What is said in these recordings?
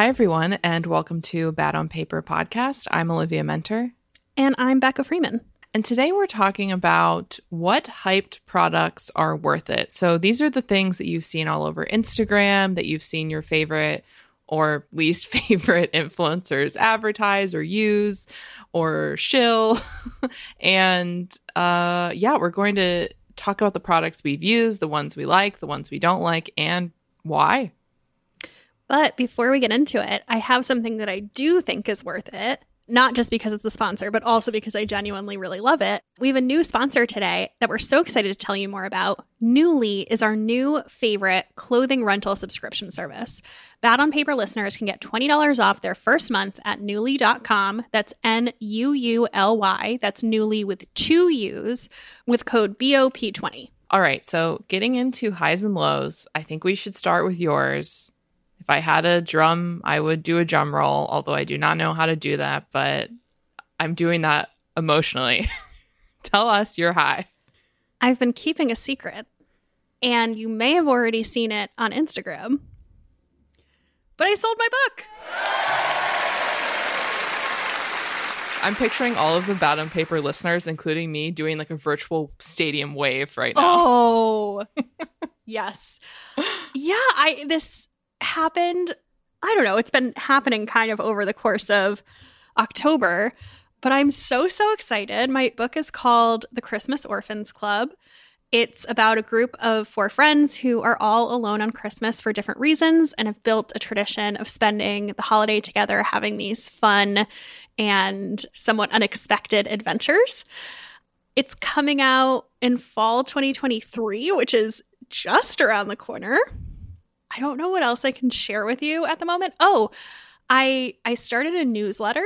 Hi, everyone, and welcome to Bad on Paper podcast. I'm Olivia Muenter. And I'm Becca Freeman. And today we're talking about what hyped products are worth it. So these are the things that you've seen all over Instagram, that you've seen your favorite or least favorite influencers advertise or use or shill. and uh, yeah, we're going to talk about the products we've used, the ones we like, the ones we don't like, and why. But before we get into it, I have something that I do think is worth it. Not just because it's a sponsor, but also because I genuinely really love it. We have a new sponsor today that we're so excited to tell you more about. Nuuly is our new favorite clothing rental subscription service. Bad on Paper listeners can get $20 off their first month at nuuly.com. That's N U U L Y. That's Nuuly with two U's with code BOP20. All right, so getting into highs and lows, I think we should start with yours. If I had a drum, I would do a drum roll, although I do not know how to do that, but I'm doing that emotionally. Tell us you're high. I've been keeping a secret, and you may have already seen it on Instagram, but I sold my book. I'm picturing all of the on Paper listeners, including me, doing like a virtual stadium wave right now. Oh, yes. Yeah, I this happened. I don't know. It's been happening kind of over the course of October, but I'm so, so excited. My book is called The Christmas Orphans Club. It's about a group of four friends who are all alone on Christmas for different reasons and have built a tradition of spending the holiday together, having these fun and somewhat unexpected adventures. It's coming out in fall 2023, which is just around the corner. I don't know what else I can share with you at the moment. Oh, I I started a newsletter.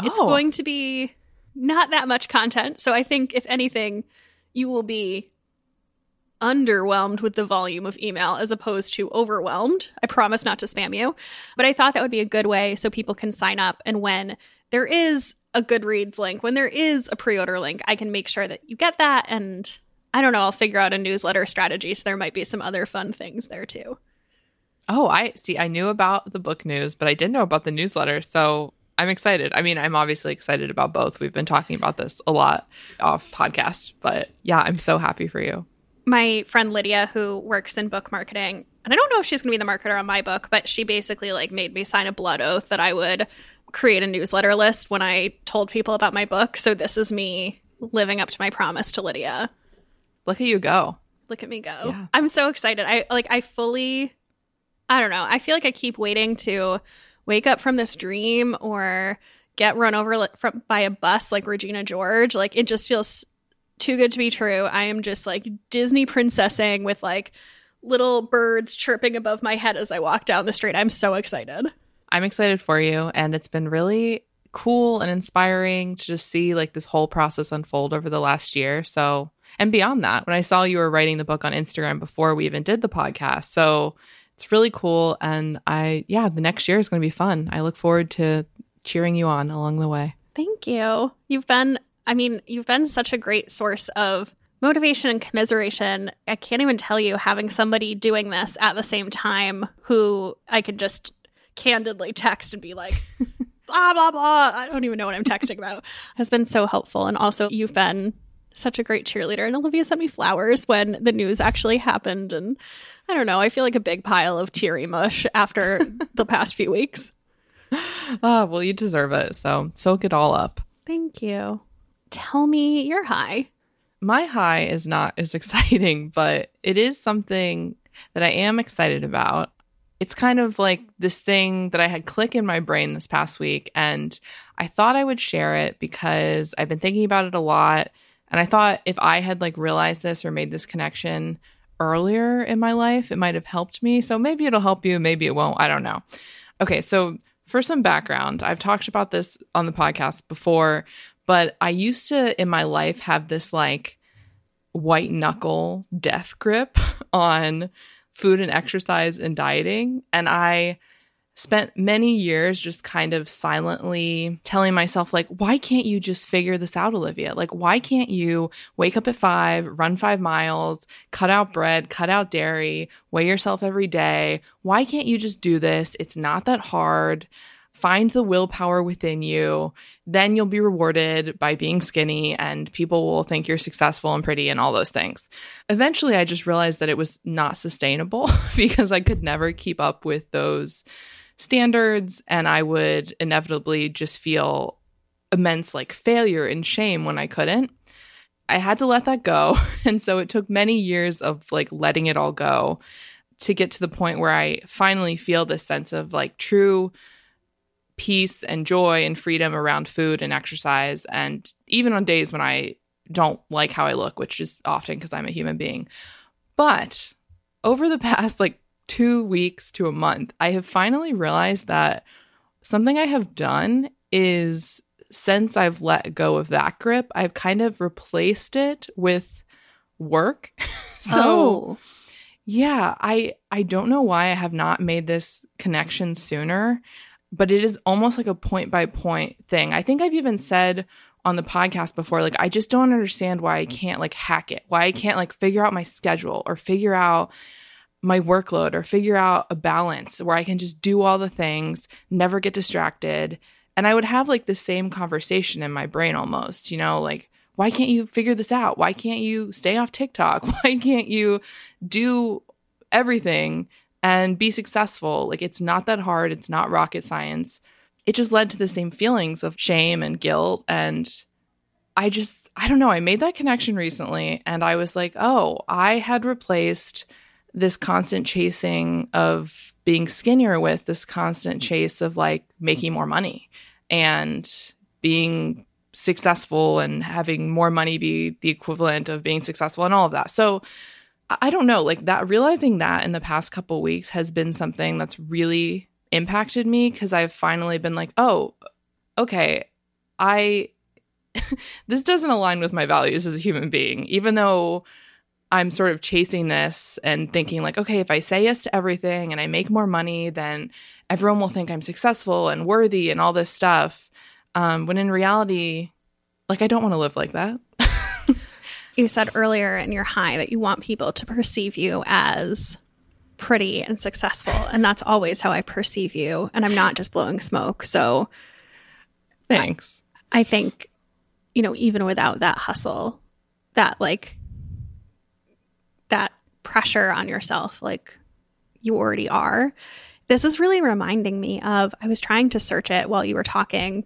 Oh. It's going to be not that much content, so I think if anything, you will be underwhelmed with the volume of email as opposed to overwhelmed. I promise not to spam you, but I thought that would be a good way so people can sign up and when there is a Goodreads link, when there is a pre-order link, I can make sure that you get that and I don't know, I'll figure out a newsletter strategy so there might be some other fun things there too. Oh, I see. I knew about the book news, but I didn't know about the newsletter. So I'm excited. I mean, I'm obviously excited about both. We've been talking about this a lot off podcast, but yeah, I'm so happy for you. My friend Lydia, who works in book marketing, and I don't know if she's going to be the marketer on my book, but she basically like made me sign a blood oath that I would create a newsletter list when I told people about my book. So this is me living up to my promise to Lydia. Look at you go. Look at me go. Yeah. I'm so excited. I like I fully I don't know. I feel like I keep waiting to wake up from this dream or get run over from by a bus like Regina George. Like it just feels too good to be true. I am just like Disney princessing with like little birds chirping above my head as I walk down the street. I'm so excited. I'm excited for you and it's been really cool and inspiring to just see like this whole process unfold over the last year. So, and beyond that, when I saw you were writing the book on Instagram before we even did the podcast. So, it's really cool. And I, yeah, the next year is going to be fun. I look forward to cheering you on along the way. Thank you. You've been, I mean, you've been such a great source of motivation and commiseration. I can't even tell you having somebody doing this at the same time who I can just candidly text and be like, blah, blah, blah. I don't even know what I'm texting about has been so helpful. And also, you've been such a great cheerleader. And Olivia sent me flowers when the news actually happened. And I don't know. I feel like a big pile of teary mush after the past few weeks. Ah, well, you deserve it. So soak it all up. Thank you. Tell me your high. My high is not as exciting, but it is something that I am excited about. It's kind of like this thing that I had click in my brain this past week, and I thought I would share it because I've been thinking about it a lot. And I thought if I had like realized this or made this connection earlier in my life, it might have helped me. So maybe it'll help you, maybe it won't. I don't know. Okay, so for some background, I've talked about this on the podcast before, but I used to in my life have this like white knuckle death grip on food and exercise and dieting. And I spent many years just kind of silently telling myself like why can't you just figure this out olivia? Like why can't you wake up at 5 run 5 miles cut out bread cut out dairy weigh yourself every day? Why can't you just do this? It's not that hard. Find the willpower within you. Then you'll be rewarded by being skinny and people will think you're successful and pretty and all those things. Eventually i just realized that it was not sustainable because i could never keep up with those standards and I would inevitably just feel immense like failure and shame when I couldn't. I had to let that go. And so it took many years of like letting it all go to get to the point where I finally feel this sense of like true peace and joy and freedom around food and exercise. And even on days when I don't like how I look, which is often because I'm a human being. But over the past like two weeks to a month, I have finally realized that something I have done is since I've let go of that grip, I've kind of replaced it with work. so oh. yeah, I I don't know why I have not made this connection sooner, but it is almost like a point by point thing. I think I've even said on the podcast before like I just don't understand why I can't like hack it. Why I can't like figure out my schedule or figure out my workload or figure out a balance where I can just do all the things, never get distracted. And I would have like the same conversation in my brain almost, you know, like, why can't you figure this out? Why can't you stay off TikTok? Why can't you do everything and be successful? Like, it's not that hard, it's not rocket science. It just led to the same feelings of shame and guilt. And I just, I don't know, I made that connection recently and I was like, oh, I had replaced this constant chasing of being skinnier with this constant mm-hmm. chase of like making more money and being successful and having more money be the equivalent of being successful and all of that. So I don't know, like that realizing that in the past couple weeks has been something that's really impacted me because I've finally been like, "Oh, okay, I this doesn't align with my values as a human being." Even though I'm sort of chasing this and thinking, like, okay, if I say yes to everything and I make more money, then everyone will think I'm successful and worthy and all this stuff. Um, when in reality, like, I don't want to live like that. you said earlier in your high that you want people to perceive you as pretty and successful. And that's always how I perceive you. And I'm not just blowing smoke. So thanks. I, I think, you know, even without that hustle, that like that pressure on yourself like you already are. This is really reminding me of I was trying to search it while you were talking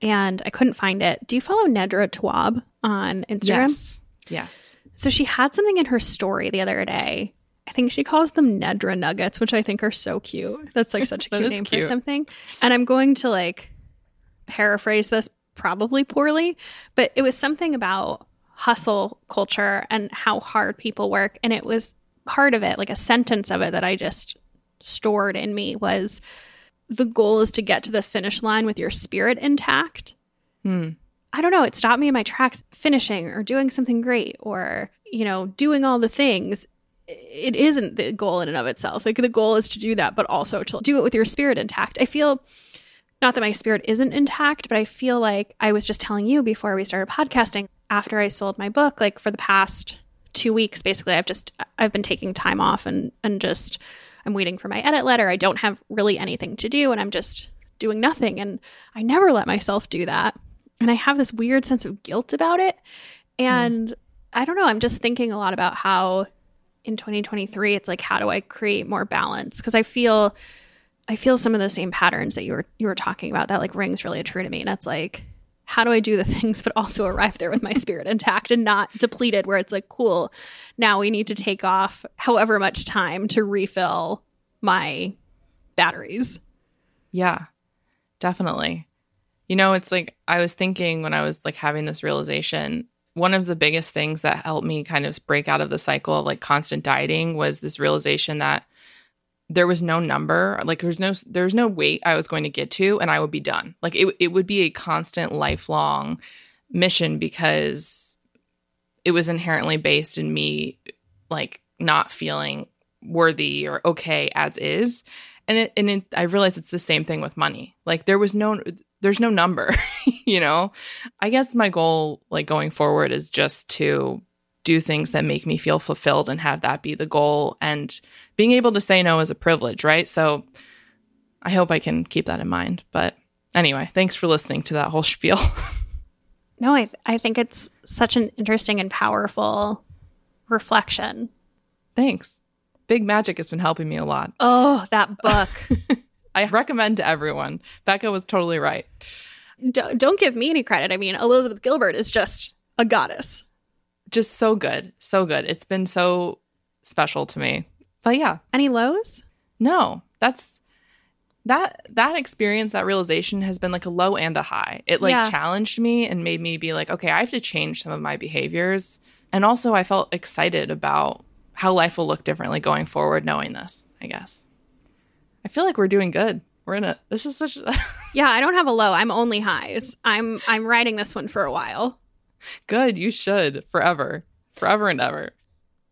and I couldn't find it. Do you follow Nedra Tawwab on Instagram? Yes. Yes. So she had something in her story the other day. I think she calls them Nedra Nuggets, which I think are so cute. That's like such a cute name cute. for something. And I'm going to like paraphrase this probably poorly, but it was something about hustle culture and how hard people work. And it was part of it, like a sentence of it that I just stored in me was the goal is to get to the finish line with your spirit intact. Hmm. I don't know. It stopped me in my tracks finishing or doing something great or, you know, doing all the things. It isn't the goal in and of itself. Like the goal is to do that, but also to do it with your spirit intact. I feel not that my spirit isn't intact, but I feel like I was just telling you before we started podcasting after I sold my book, like for the past two weeks, basically, I've just I've been taking time off and and just I'm waiting for my edit letter. I don't have really anything to do, and I'm just doing nothing. And I never let myself do that, and I have this weird sense of guilt about it. And mm. I don't know. I'm just thinking a lot about how in 2023 it's like how do I create more balance because I feel I feel some of the same patterns that you were you were talking about that like rings really true to me. And it's like how do I do the things but also arrive there with my spirit intact and not depleted where it's like cool now we need to take off however much time to refill my batteries. Yeah. Definitely. You know, it's like I was thinking when I was like having this realization, one of the biggest things that helped me kind of break out of the cycle of like constant dieting was this realization that there was no number like there's no there's no weight i was going to get to and i would be done like it, it would be a constant lifelong mission because it was inherently based in me like not feeling worthy or okay as is And it, and it, I realize it's the same thing with money. Like there was no there's no number, you know. I guess my goal like going forward is just to do things that make me feel fulfilled and have that be the goal and being able to say no is a privilege, right? So I hope I can keep that in mind. But anyway, thanks for listening to that whole spiel. no, I I think it's such an interesting and powerful reflection. Thanks. Big Magic has been helping me a lot. Oh, that book. I recommend to everyone. Becca was totally right. D- don't give me any credit. I mean, Elizabeth Gilbert is just a goddess. Just so good. So good. It's been so special to me. But yeah. Any lows? No. That's that that experience, that realization has been like a low and a high. It like yeah. challenged me and made me be like, okay, I have to change some of my behaviors. And also I felt excited about how life will look differently going forward knowing this, I guess. I feel like we're doing good. We're in a this is such a Yeah, I don't have a low. I'm only highs. I'm I'm riding this one for a while. Good, you should. Forever. Forever and ever.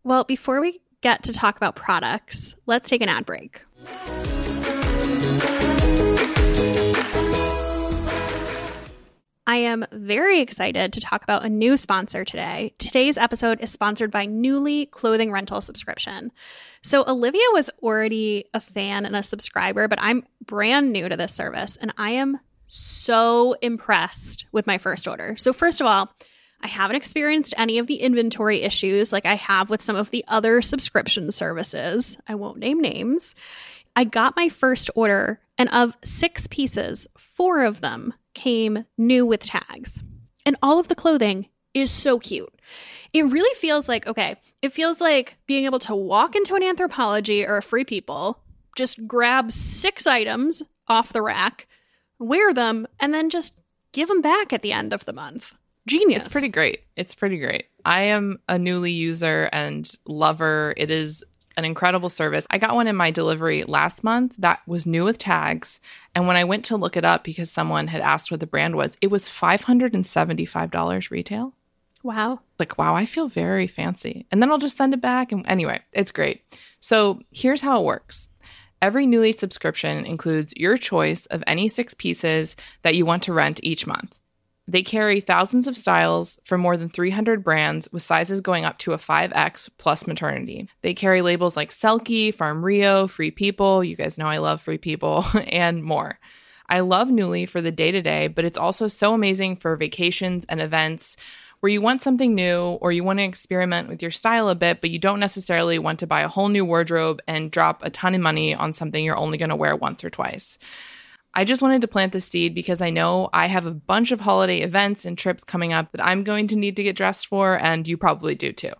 Well, before we get to talk about products, let's take an ad break. I am very excited to talk about a new sponsor today. Today's episode is sponsored by Nuuly Clothing Rental Subscription. So, Olivia was already a fan and a subscriber, but I'm brand new to this service and I am so impressed with my first order. So, first of all, I haven't experienced any of the inventory issues like I have with some of the other subscription services. I won't name names. I got my first order, and of six pieces, four of them came new with tags. And all of the clothing is so cute. It really feels like, okay, it feels like being able to walk into an Anthropologie or a free people, just grab six items off the rack, wear them, and then just give them back at the end of the month. Genius. It's pretty great. It's pretty great. I am a Nuuly user and lover. It is an incredible service. I got one in my delivery last month that was new with tags. And when I went to look it up because someone had asked what the brand was, it was $575 retail. Wow. Like, wow, I feel very fancy. And then I'll just send it back. And anyway, it's great. So here's how it works. Every Nuuly subscription includes your choice of any six pieces that you want to rent each month. They carry thousands of styles from more than 300 brands with sizes going up to a 5X plus maternity. They carry labels like Selkie, Farm Rio, Free People, you guys know I love Free People, and more. I love Nuuly for the day to day, but it's also so amazing for vacations and events where you want something new or you want to experiment with your style a bit, but you don't necessarily want to buy a whole new wardrobe and drop a ton of money on something you're only going to wear once or twice. I just wanted to plant the seed because I know I have a bunch of holiday events and trips coming up that I'm going to need to get dressed for, and you probably do too.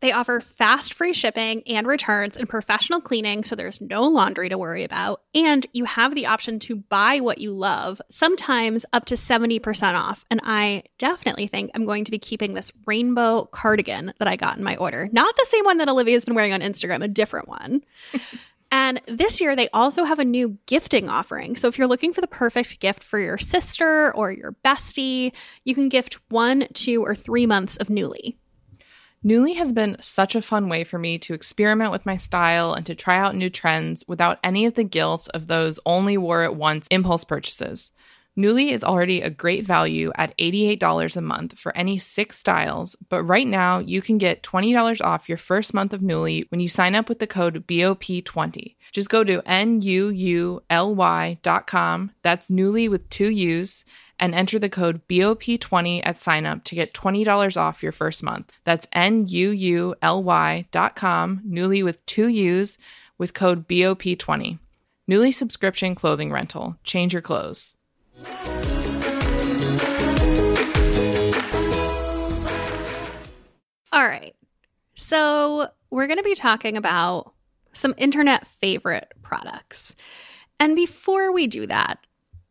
They offer fast free shipping and returns and professional cleaning, so there's no laundry to worry about. And you have the option to buy what you love, sometimes up to 70% off. And I definitely think I'm going to be keeping this rainbow cardigan that I got in my order. Not the same one that Olivia's been wearing on Instagram, a different one. And this year, they also have a new gifting offering. So if you're looking for the perfect gift for your sister or your bestie, you can gift one, two, or three months of Nuuly. Nuuly has been such a fun way for me to experiment with my style and to try out new trends without any of the guilt of those only wore it once impulse purchases. Nuuly is already a great value at $88 a month for any six styles, but right now you can get $20 off your first month of Nuuly when you sign up with the code BOP20. Just go to N-U-U-L-Y.com, that's Nuuly with two U's, and enter the code BOP20 at signup to get $20 off your first month. That's N-U-U-L-Y.com, Nuuly with two U's, with code BOP20. Nuuly subscription clothing rental. Change your clothes. All right. So, we're going to be talking about some internet favorite products. And before we do that,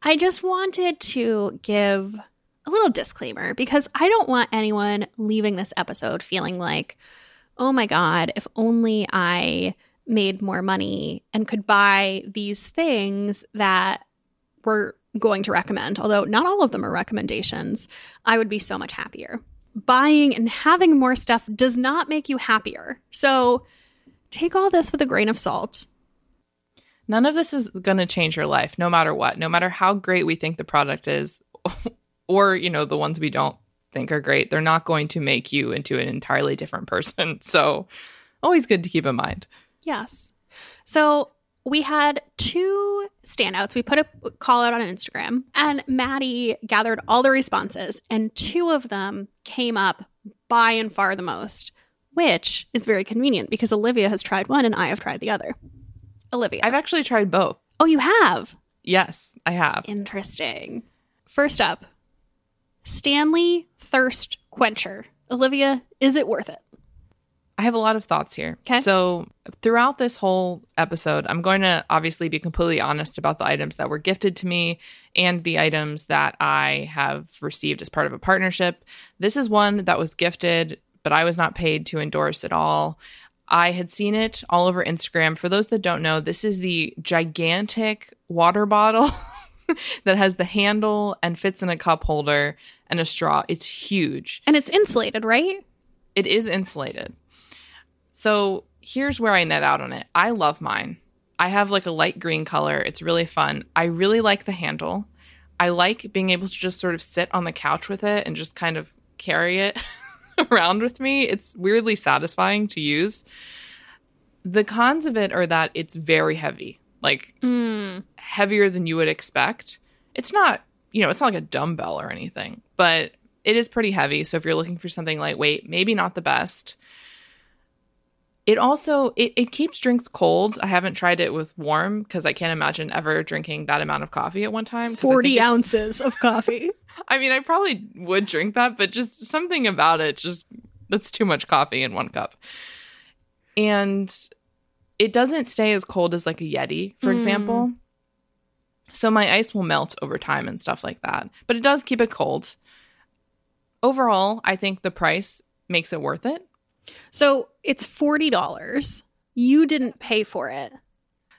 I just wanted to give a little disclaimer because I don't want anyone leaving this episode feeling like, oh my God, if only I made more money and could buy these things that were going to recommend, although not all of them are recommendations, I would be so much happier. Buying and having more stuff does not make you happier. So take all this with a grain of salt. None of this is going to change your life, no matter what. No matter how great we think the product is, or, you know, the ones we don't think are great, they're not going to make you into an entirely different person. So, always good to keep in mind. Yes. So, we had two standouts. We put a call out on Instagram, and Maddie gathered all the responses, and two of them came up by and far the most, which is very convenient because Olivia has tried one and I have tried the other. Olivia. I've actually tried both. oh, you have? Yes, I have. Interesting. First up, Stanley Thirst Quencher. Olivia, is it worth it? I have a lot of thoughts here. 'Kay. So, throughout this whole episode, I'm going to obviously be completely honest about the items that were gifted to me and the items that I have received as part of a partnership. This is one that was gifted, but I was not paid to endorse at all. I had seen it all over Instagram. For those that don't know, this is the gigantic water bottle that has the handle and fits in a cup holder and a straw. It's huge. And it's insulated, right? It is insulated. So here's where I net out on it. I love mine. I have like a light green color. It's really fun. I really like the handle. I like being able to just sort of sit on the couch with it and just kind of carry it around with me. It's weirdly satisfying to use. The cons of it are that it's very heavy, like Mm. heavier than you would expect. It's not, you know, it's not like a dumbbell or anything, but it is pretty heavy. So if you're looking for something lightweight, maybe not the best. It also it, it keeps drinks cold. I haven't tried it with warm because I can't imagine ever drinking that amount of coffee at one time. 40 ounces of coffee. I mean, I probably would drink that, but just something about it just that's too much coffee in one cup. And it doesn't stay as cold as like a Yeti, for Mm. example. So my ice will melt over time and stuff like that. But it does keep it cold. Overall, I think the price makes it worth it. So it's $40. You didn't pay for it.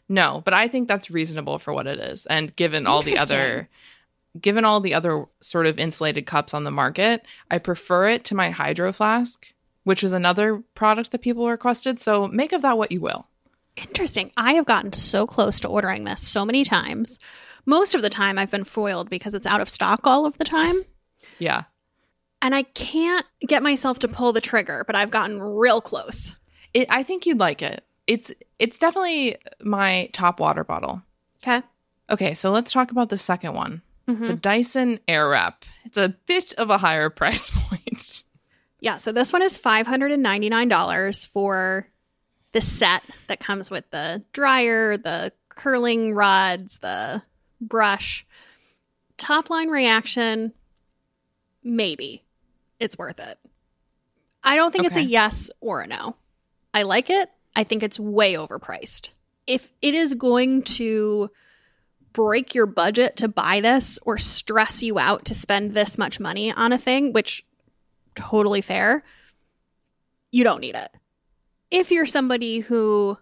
No, but I think that's reasonable for what it is. And given all the other given all the other sort of insulated cups on the market, I prefer it to my hydro flask, which was another product that people requested. So make of that what you will. Interesting. I have gotten so close to ordering this so many times. Most of the time, I've been foiled because it's out of stock all of the time. Yeah. And I can't get myself to pull the trigger, but I've gotten real close. It, I think you'd like it. It's it's definitely my top water bottle. Okay. Okay, so let's talk about the second one. Mhm. The Dyson Airwrap. It's a bit of a higher price point. Yeah, so this one is $599 for the set that comes with the dryer, the curling rods, the brush. Top line reaction maybe it's worth it. I don't think it's a yes or a no. I like it. I think it's way overpriced. If it is going to break your budget to buy this or stress you out to spend this much money on a thing, which totally fair. You don't need it. If you're somebody who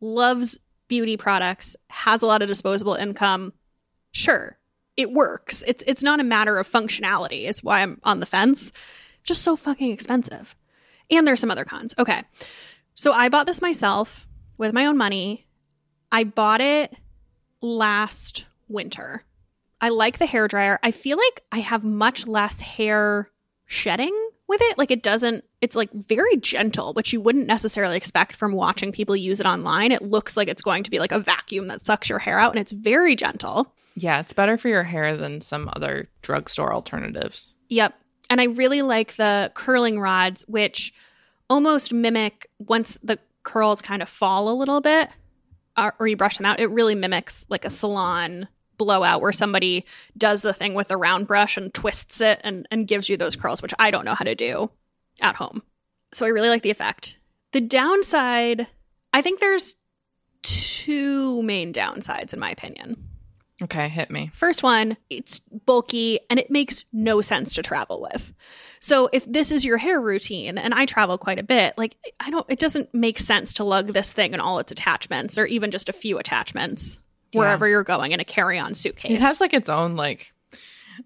loves beauty products, has a lot of disposable income, sure, it works. It's it's not a matter of functionality. It's why I'm on the fence. Just so fucking expensive. And there's some other cons. Okay. So I bought this myself with my own money. I bought it last winter. I like the hair dryer. I feel like I have much less hair shedding with it. Like it doesn't, it's like very gentle, which you wouldn't necessarily expect from watching people use it online. It looks like it's going to be like a vacuum that sucks your hair out and it's very gentle. Yeah, it's better for your hair than some other drugstore alternatives. Yep. And I really like the curling rods, which almost mimic once the curls kind of fall a little bit or, or you brush them out, it really mimics like a salon blowout where somebody does the thing with a round brush and twists it and, and gives you those curls, which I don't know how to do at home. So I really like the effect. The downside, I think there's two main downsides in my opinion. Okay, hit me. First one, it's bulky and it makes no sense to travel with. So if this is your hair routine and I travel quite a bit, like I don't it doesn't make sense to lug this thing and all its attachments or even just a few attachments Yeah. wherever you're going in a carry-on suitcase. It has like its own like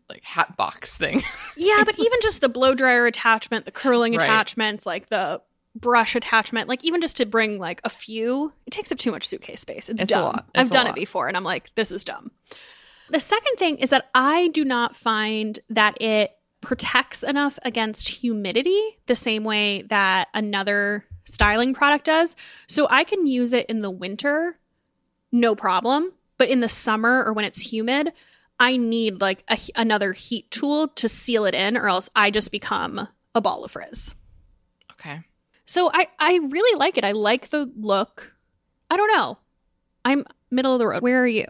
like hat box thing. yeah, but even just the blow dryer attachment, the curling Right. attachments, like the brush attachment, like even just to bring like a few, it takes up too much suitcase space. It's, It's a dumb. lot. I've a done lot. it before and I'm like, this is dumb. The second thing is that I do not find that it protects enough against humidity the same way that another styling product does. So I can use it in the winter, no problem. But in the summer or when it's humid, I need like a, another heat tool to seal it in, or else I just become a ball of frizz. Okay. So I, I really like it. I like the look. I don't know. I'm middle of the road. Where are you?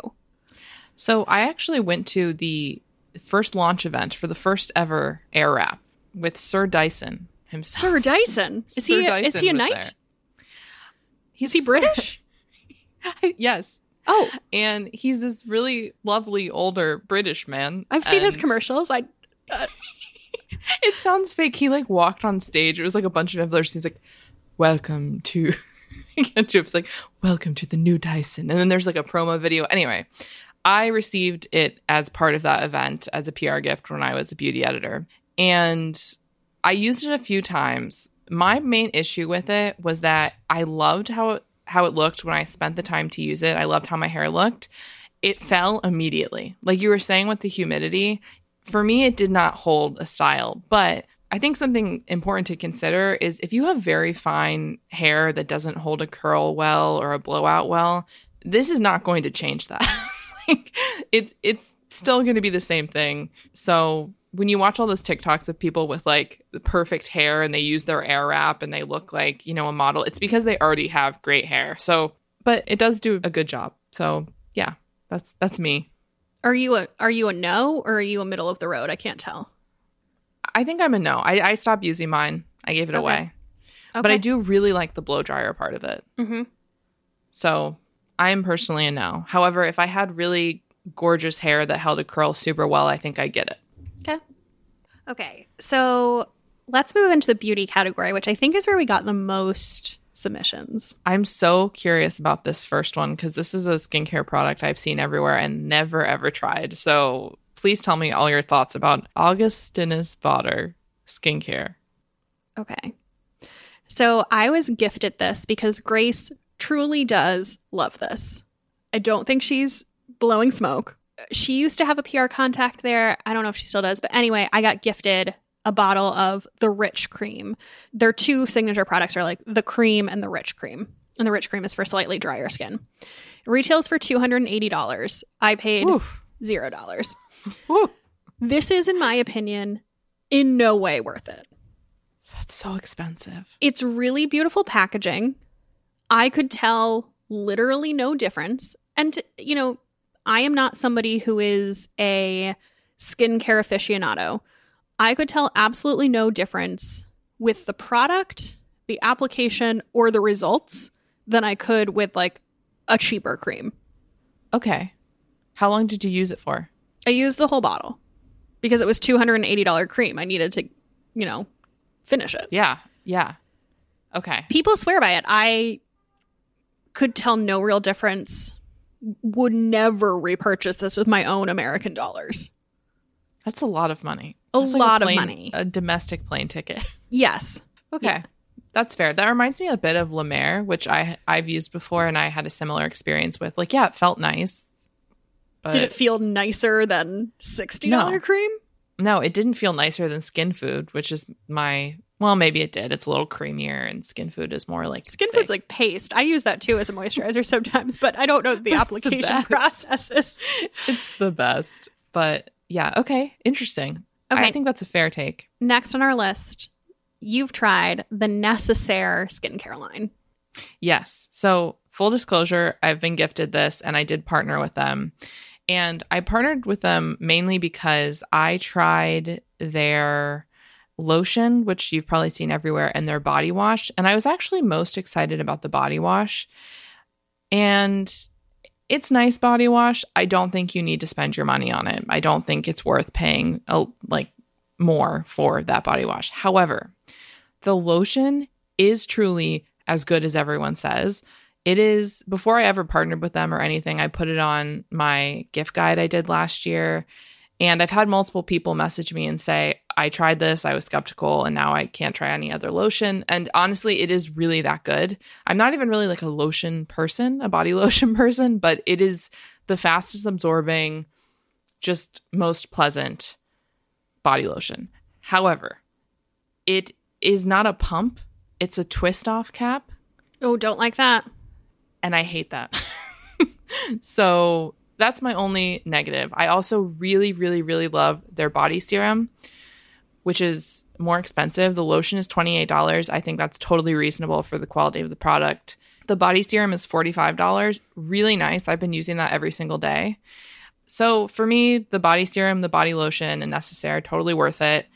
So I actually went to the first launch event for the first ever air wrap with Sir Dyson himself. Sir Dyson. Is Sir he a, is he a knight? Is he British? yes. Oh, And he's this really lovely older British man. I've seen his commercials. I uh, It sounds fake. He like walked on stage. It was like a bunch of envelopes. He's like, "Welcome to," Chip's like, "Welcome to the new Dyson." And then there's like a promo video. Anyway, I received it as part of that event as a PR gift when I was a beauty editor, and I used it a few times. My main issue with it was that I loved how it, how it looked when I spent the time to use it. I loved how my hair looked. It fell immediately. Like you were saying with the humidity, for me, it did not hold a style. But I think something important to consider is if you have very fine hair that doesn't hold a curl well or a blowout well, this is not going to change that. like, it's it's still going to be the same thing. So when you watch all those TikToks of people with like the perfect hair and they use their air wrap and they look like, you know, a model, it's because they already have great hair. So, but it does do a good job. So, yeah, that's that's me. Are you a are you a no or are you a middle of the road? I can't tell. I think I'm a no. I, I stopped using mine. I gave it Okay. away. But I do really like the blow dryer part of it. hmm So I'm personally a no. However, if I had really gorgeous hair that held a curl super well, I think I'd get it. Okay. Okay. So let's move into the beauty category, which I think is where we got the most submissions. I'm so curious about this first one because this is a skincare product I've seen everywhere and never ever tried. So please tell me all your thoughts about Augustinus Bader skincare. Okay. So I was gifted this because Grace truly does love this. I don't think she's blowing smoke. She used to have a PR contact there. I don't know if she still does, but anyway, I got gifted a bottle of the Rich Cream. Their two signature products are like the cream and the Rich Cream. And the Rich Cream is for slightly drier skin. It retails for $280. I paid Oof. $0. Woo. This is, in my opinion, in no way worth it. That's so expensive. It's really beautiful packaging. I could tell literally no difference. And, you know, I am not somebody who is a skincare aficionado. I could tell absolutely no difference with the product, the application, or the results than I could with like a cheaper cream. Okay. How long did you use it for? I used the whole bottle because it was $280 cream. I needed to, you know, finish it. Yeah. Yeah. Okay. people swear by it. I could tell no real difference. Would never repurchase this with my own American dollars. That's a lot of money. A That's lot of plane- money. A domestic plane ticket. Yes. Okay. Yeah. That's fair. That reminds me a bit of La Mer, which I I've used before and I had a similar experience with. Like, yeah, it felt nice. But Did it feel nicer than $60 No. cream? no, it didn't feel nicer than skin food, which is my well, maybe it did. It's a little creamier and skin food is more like Skin thick. food's like paste. I use that too as a moisturizer sometimes, but I don't know the That's the application processes. it's the best. But yeah, okay. Interesting. Okay. I think that's a fair take. Next on our list, you've tried the Necessaire skincare line. Yes. So, full disclosure, I've been gifted this and I did partner with them. And I partnered with them mainly because I tried their lotion, which you've probably seen everywhere, and their body wash. And I was actually most excited about the body wash. And it's nice body wash. I don't think you need to spend your money on it. I don't think it's worth paying a, like more for that body wash. However, the lotion is truly as good as everyone says. It is before I ever partnered with them or anything, I put it on my gift guide I did last year And I've had multiple people message me and say, I tried this, I was skeptical, and now I can't try any other lotion. And honestly, it is really that good. I'm not even really like a lotion person, a body lotion person, but it is the fastest absorbing, just most pleasant body lotion. However, it is not a pump, it's a twist off cap. Oh, don't like that. And I hate that. so that's my only negative. I also really, really, really love their body serum, which is more expensive. The lotion is $28. I think that's totally reasonable for the quality of the product. The body serum is $45. Really nice. I've been using that every single day. So for me, the body serum, the body lotion, and Necessaire, totally worth it.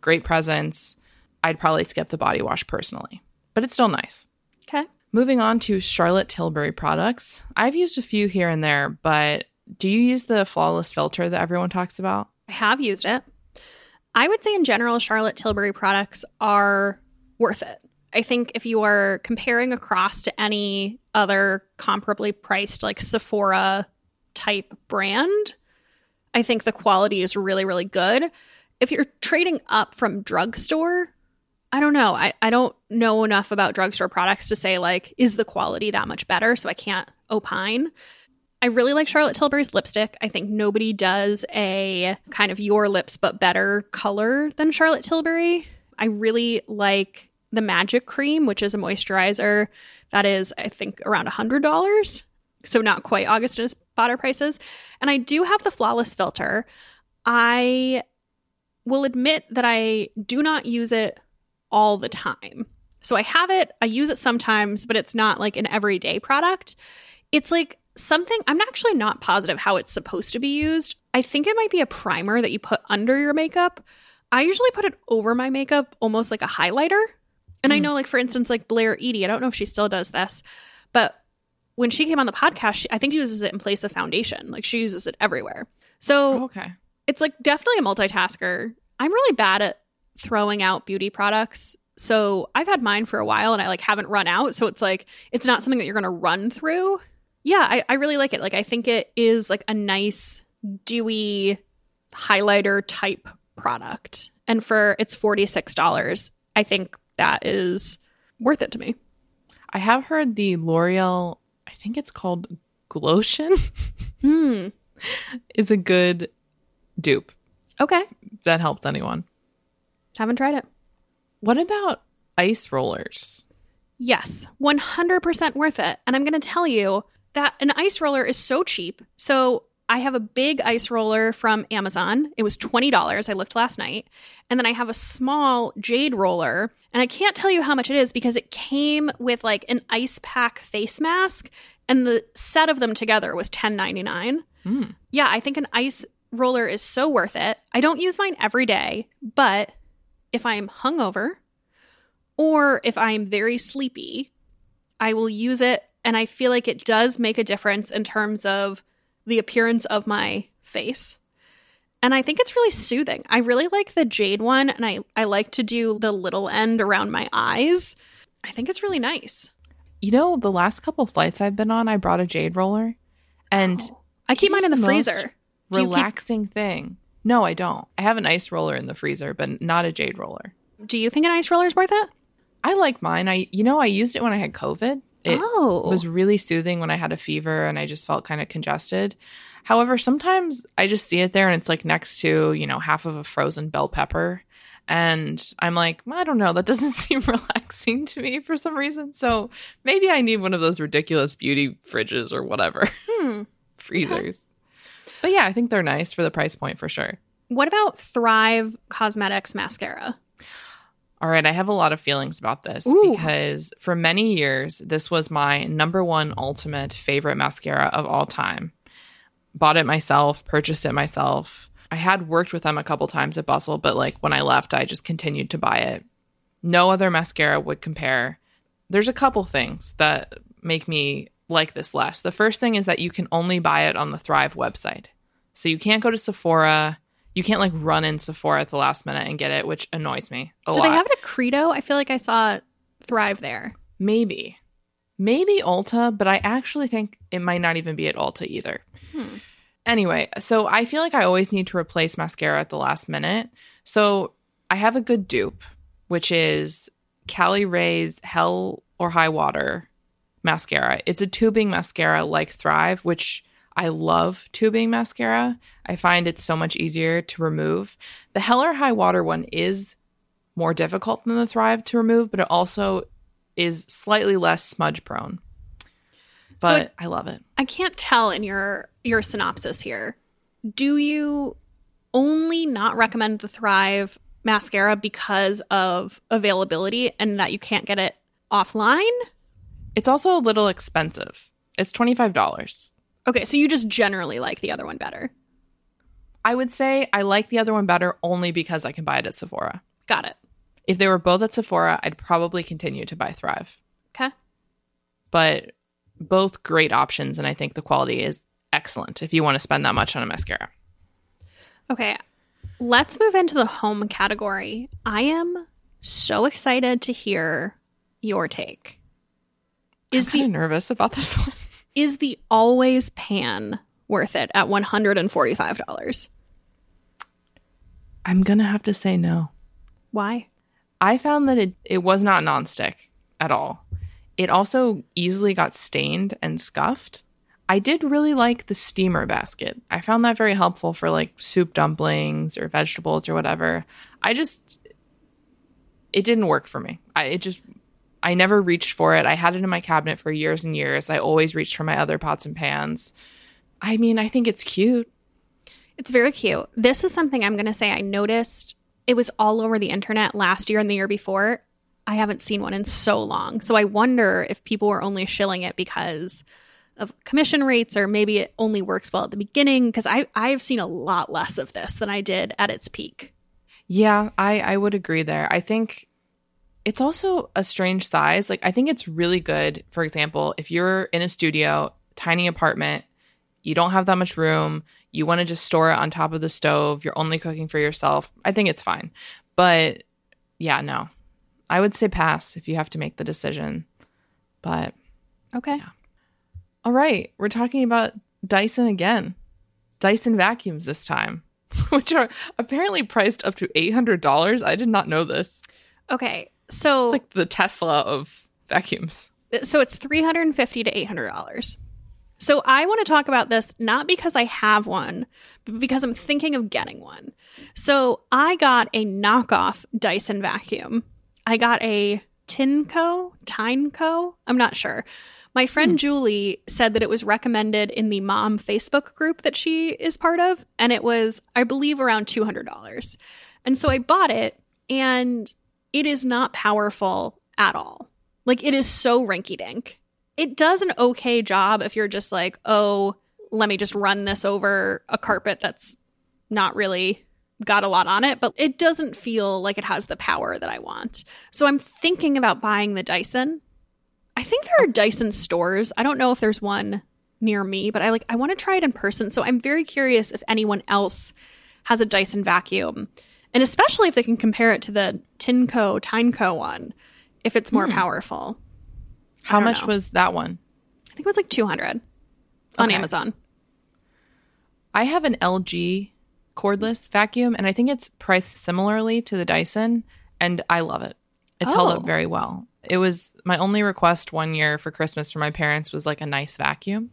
Great presence. I'd probably skip the body wash personally, but it's still nice. Moving on to Charlotte Tilbury products. I've used a few here and there, but do you use the flawless filter that everyone talks about? I have used it. I would say, in general, Charlotte Tilbury products are worth it. I think if you are comparing across to any other comparably priced, like Sephora type brand, I think the quality is really, really good. If you're trading up from drugstore, I don't know. I, I don't know enough about drugstore products to say, like, is the quality that much better? So I can't opine. I really like Charlotte Tilbury's lipstick. I think nobody does a kind of your lips but better color than Charlotte Tilbury. I really like the Magic Cream, which is a moisturizer that is, I think, around $100. So not quite Augustinus Bader prices. And I do have the Flawless Filter. I will admit that I do not use it all the time. So I have it, I use it sometimes, but it's not like an everyday product. It's like something, I'm actually not positive how it's supposed to be used. I think it might be a primer that you put under your makeup. I usually put it over my makeup almost like a highlighter. And mm. I know, like, for instance, like Blair Eady, I don't know if she still does this, but when she came on the podcast, she, I think she uses it in place of foundation. Like, she uses it everywhere. So, oh, okay. It's like definitely a multitasker. I'm really bad at throwing out beauty products. So I've had mine for a while and I like haven't run out. So it's like it's not something that you're gonna run through. Yeah, I, I really like it. Like I think it is like a nice dewy highlighter type product. And for it's $46, I think that is worth it to me. I have heard the L'Oreal, I think it's called Glotion, hmm. is a good dupe. Okay. That helped anyone. Haven't tried it. What about ice rollers? Yes, 100% worth it. And I'm going to tell you that an ice roller is so cheap. So I have a big ice roller from Amazon. It was $20. I looked last night. And then I have a small jade roller. And I can't tell you how much it is because it came with like an ice pack face mask. And the set of them together was $10.99. Mm. Yeah, I think an ice roller is so worth it. I don't use mine every day, but if I'm hungover or if I'm very sleepy, I will use it. And I feel like it does make a difference in terms of the appearance of my face. And I think it's really soothing. I really like the jade one, and I, I like to do the little end around my eyes. I think it's really nice. You know, the last couple flights I've been on, I brought a jade roller, and oh. I keep mine in the, the freezer. Relaxing keep- thing. No, I don't. I have an ice roller in the freezer, but not a jade roller. Do you think an ice roller is worth it? I like mine. I you know, I used it when I had COVID. It oh. was really soothing when I had a fever and I just felt kind of congested. However, sometimes I just see it there and it's like next to, you know, half of a frozen bell pepper. And I'm like, I don't know, that doesn't seem relaxing to me for some reason. So maybe I need one of those ridiculous beauty fridges or whatever. Hmm. Freezers. But yeah, I think they're nice for the price point for sure. What about Thrive Cosmetics mascara? All right, I have a lot of feelings about this Ooh. because for many years, this was my number one ultimate favorite mascara of all time. Bought it myself, purchased it myself. I had worked with them a couple times at Bustle, but like when I left, I just continued to buy it. No other mascara would compare. There's a couple things that make me like this less. The first thing is that you can only buy it on the Thrive website. So you can't go to Sephora. You can't like run in Sephora at the last minute and get it, which annoys me a Do lot. they have it at Credo? I feel like I saw Thrive there. Maybe. Maybe Ulta, but I actually think it might not even be at Ulta either. Hmm. Anyway, so I feel like I always need to replace mascara at the last minute. So I have a good dupe, which is Cali Ray's Hell or High Water mascara. It's a tubing mascara like Thrive, which I love tubing mascara. I find it's so much easier to remove. The Heller High Water one is more difficult than the Thrive to remove, but it also is slightly less smudge prone. But So it- I love it. I can't tell in your your synopsis here. Do you only not recommend the Thrive mascara because of availability and that you can't get it offline? It's also a little expensive. It's $25. Okay, so you just generally like the other one better. I would say I like the other one better only because I can buy it at Sephora. Got it. If they were both at Sephora, I'd probably continue to buy Thrive. Okay. But both great options, and I think the quality is excellent if you want to spend that much on a mascara. Okay. Let's move into the home category. I am so excited to hear your take. Is I'm the nervous about this one. Is the always pan worth it at $145? I'm gonna have to say no. Why? I found that it, it was not nonstick at all. It also easily got stained and scuffed. I did really like the steamer basket. I found that very helpful for like soup dumplings or vegetables or whatever. I just it didn't work for me. I it just I never reached for it. I had it in my cabinet for years and years. I always reached for my other pots and pans. I mean, I think it's cute. It's very cute. This is something I'm going to say I noticed. It was all over the internet last year and the year before. I haven't seen one in so long. So I wonder if people were only shilling it because of commission rates or maybe it only works well at the beginning because I I've seen a lot less of this than I did at its peak. Yeah, I I would agree there. I think it's also a strange size. Like I think it's really good. For example, if you're in a studio, tiny apartment, you don't have that much room, you want to just store it on top of the stove, you're only cooking for yourself. I think it's fine. But yeah, no. I would say pass if you have to make the decision. But Okay. all right, we're talking about Dyson again. Dyson vacuums this time, which are apparently priced up to $800. I did not know this. Okay. So It's like the Tesla of vacuums. so it's 350 to 800 dollars. So i want to talk about this not because i have one but because i'm thinking of getting one. So i got a knockoff dyson vacuum. I got a tinco tineco i'm not sure. My friend hmm. julie said that it was recommended in the mom facebook group that she is part of and it was i believe around $200 and so i bought it and it is not powerful at all like it is so rinky dink. It does an okay job if you're just like, oh, let me just run this over a carpet that's not really got a lot on it, but it doesn't feel like it has the power that I want. So I'm thinking about buying the Dyson. I think there are Dyson stores. I don't know if there's one near me, but I like I want to try it in person. So I'm very curious if anyone else has a Dyson vacuum. And especially if they can compare it to the Tinco Tineco one, if it's more Hmm. powerful. How much know. was that one? I think it was like 200 on Okay. Amazon. I have an LG cordless vacuum, and I think it's priced similarly to the Dyson, and I love it. It's held Oh. up very well. It was my only request one year for Christmas from my parents was like a nice vacuum.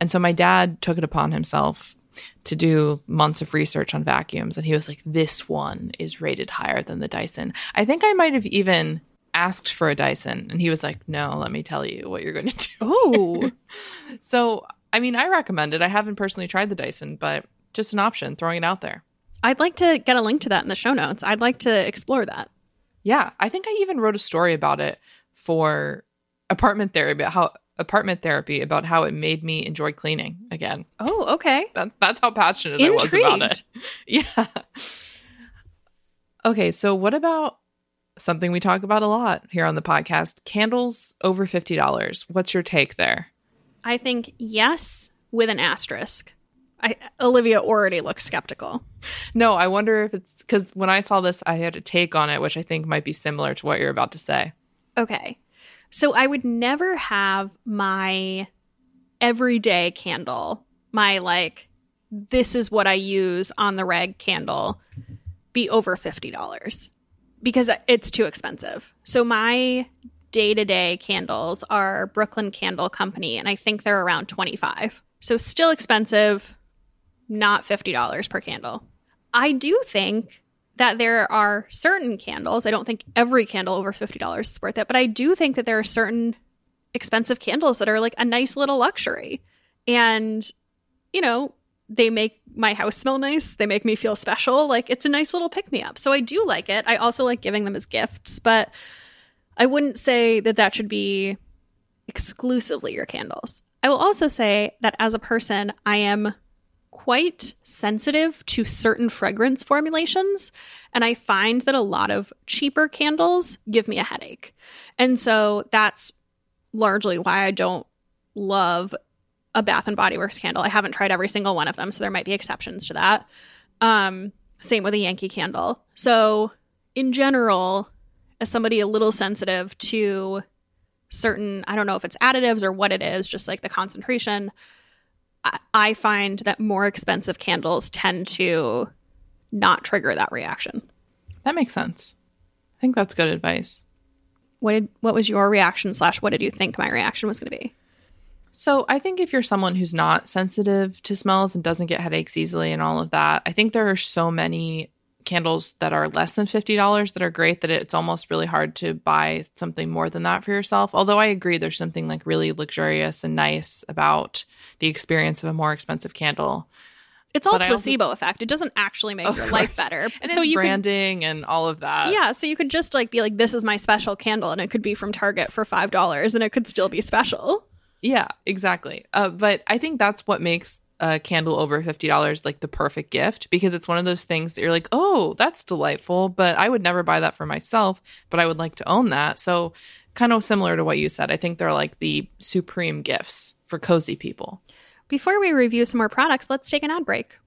And so my dad took it upon himself to do months of research on vacuums. And he was like, this one is rated higher than the Dyson. I think I might have even asked for a Dyson. And he was like, no, let me tell you what you're going to do. Oh, So, I mean, I recommend it. I haven't personally tried the Dyson, but just an option, throwing it out there. I'd like to get a link to that in the show notes. I'd like to explore that. Yeah, I think I even wrote a story about it for apartment therapy, about how apartment therapy about how it made me enjoy cleaning again. Oh, okay. That, that's how passionate I was about it. Yeah. Okay, so what about something we talk about a lot here on the podcast? Candles over $50. What's your take there? I think yes with an asterisk. I, Olivia already looks skeptical. No, I wonder if it's because when I saw this, I had a take on it, which I think might be similar to what you're about to say. Okay. So I would never have my everyday candle, my like this is what I use on the reg candle be over $50 because it's too expensive. So my day-to-day candles are Brooklyn Candle Company and I think they're around 25. So still expensive, not $50 per candle. I do think that there are certain candles. I don't think every candle over $50 is worth it, but I do think that there are certain expensive candles that are like a nice little luxury. And, you know, they make my house smell nice. They make me feel special. Like it's a nice little pick me up. So I do like it. I also like giving them as gifts, but I wouldn't say that that should be exclusively your candles. I will also say that as a person, I am quite sensitive to certain fragrance formulations. And I find that a lot of cheaper candles give me a headache. And so that's largely why I don't love a Bath and Body Works candle. I haven't tried every single one of them, so there might be exceptions to that. Um, same with a Yankee candle. So, in general, as somebody a little sensitive to certain, I don't know if it's additives or what it is, just like the concentration, I, find that more expensive candles tend to not trigger that reaction. That makes sense. I think that's good advice. What did what was your reaction slash what did you think my reaction was going to be? So I think if you're someone who's not sensitive to smells and doesn't get headaches easily and all of that, I think there are so many candles that are less than $50 that are great that it's almost really hard to buy something more than that for yourself. Although I agree there's something like really luxurious and nice about the experience of a more expensive candle. It's all but placebo also, effect. It doesn't actually make your course. life better. And so you branding and all of that. Yeah, so you could just like be like, "This is my special candle," and it could be from Target for five dollars, and it could still be special. Yeah, exactly. Uh, but I think that's what makes a candle over $50 like the perfect gift because it's one of those things that you're like, oh, that's delightful, but I would never buy that for myself, but I would like to own that. So, kind of similar to what you said, I think they're like the supreme gifts for cozy people. Before we review some more products, let's take an ad break.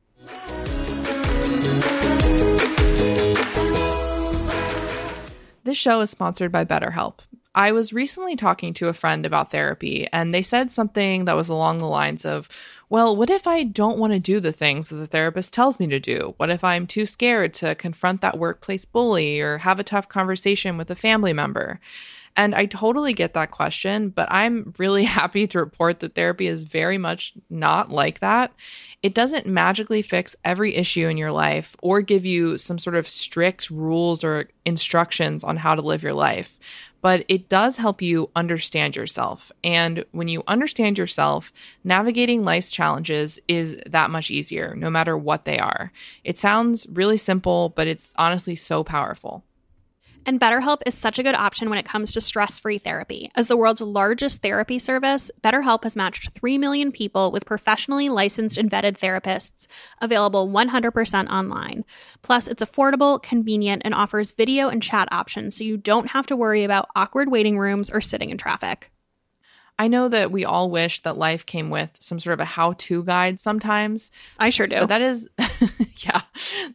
This show is sponsored by BetterHelp. I was recently talking to a friend about therapy, and they said something that was along the lines of, Well, what if I don't want to do the things that the therapist tells me to do? What if I'm too scared to confront that workplace bully or have a tough conversation with a family member? And I totally get that question, but I'm really happy to report that therapy is very much not like that. It doesn't magically fix every issue in your life or give you some sort of strict rules or instructions on how to live your life but it does help you understand yourself. And when you understand yourself, navigating life's challenges is that much easier, no matter what they are. It sounds really simple, but it's honestly so powerful. And BetterHelp is such a good option when it comes to stress free therapy. As the world's largest therapy service, BetterHelp has matched 3 million people with professionally licensed and vetted therapists, available 100% online. Plus, it's affordable, convenient, and offers video and chat options so you don't have to worry about awkward waiting rooms or sitting in traffic. I know that we all wish that life came with some sort of a how to guide sometimes. I sure do. That is, yeah,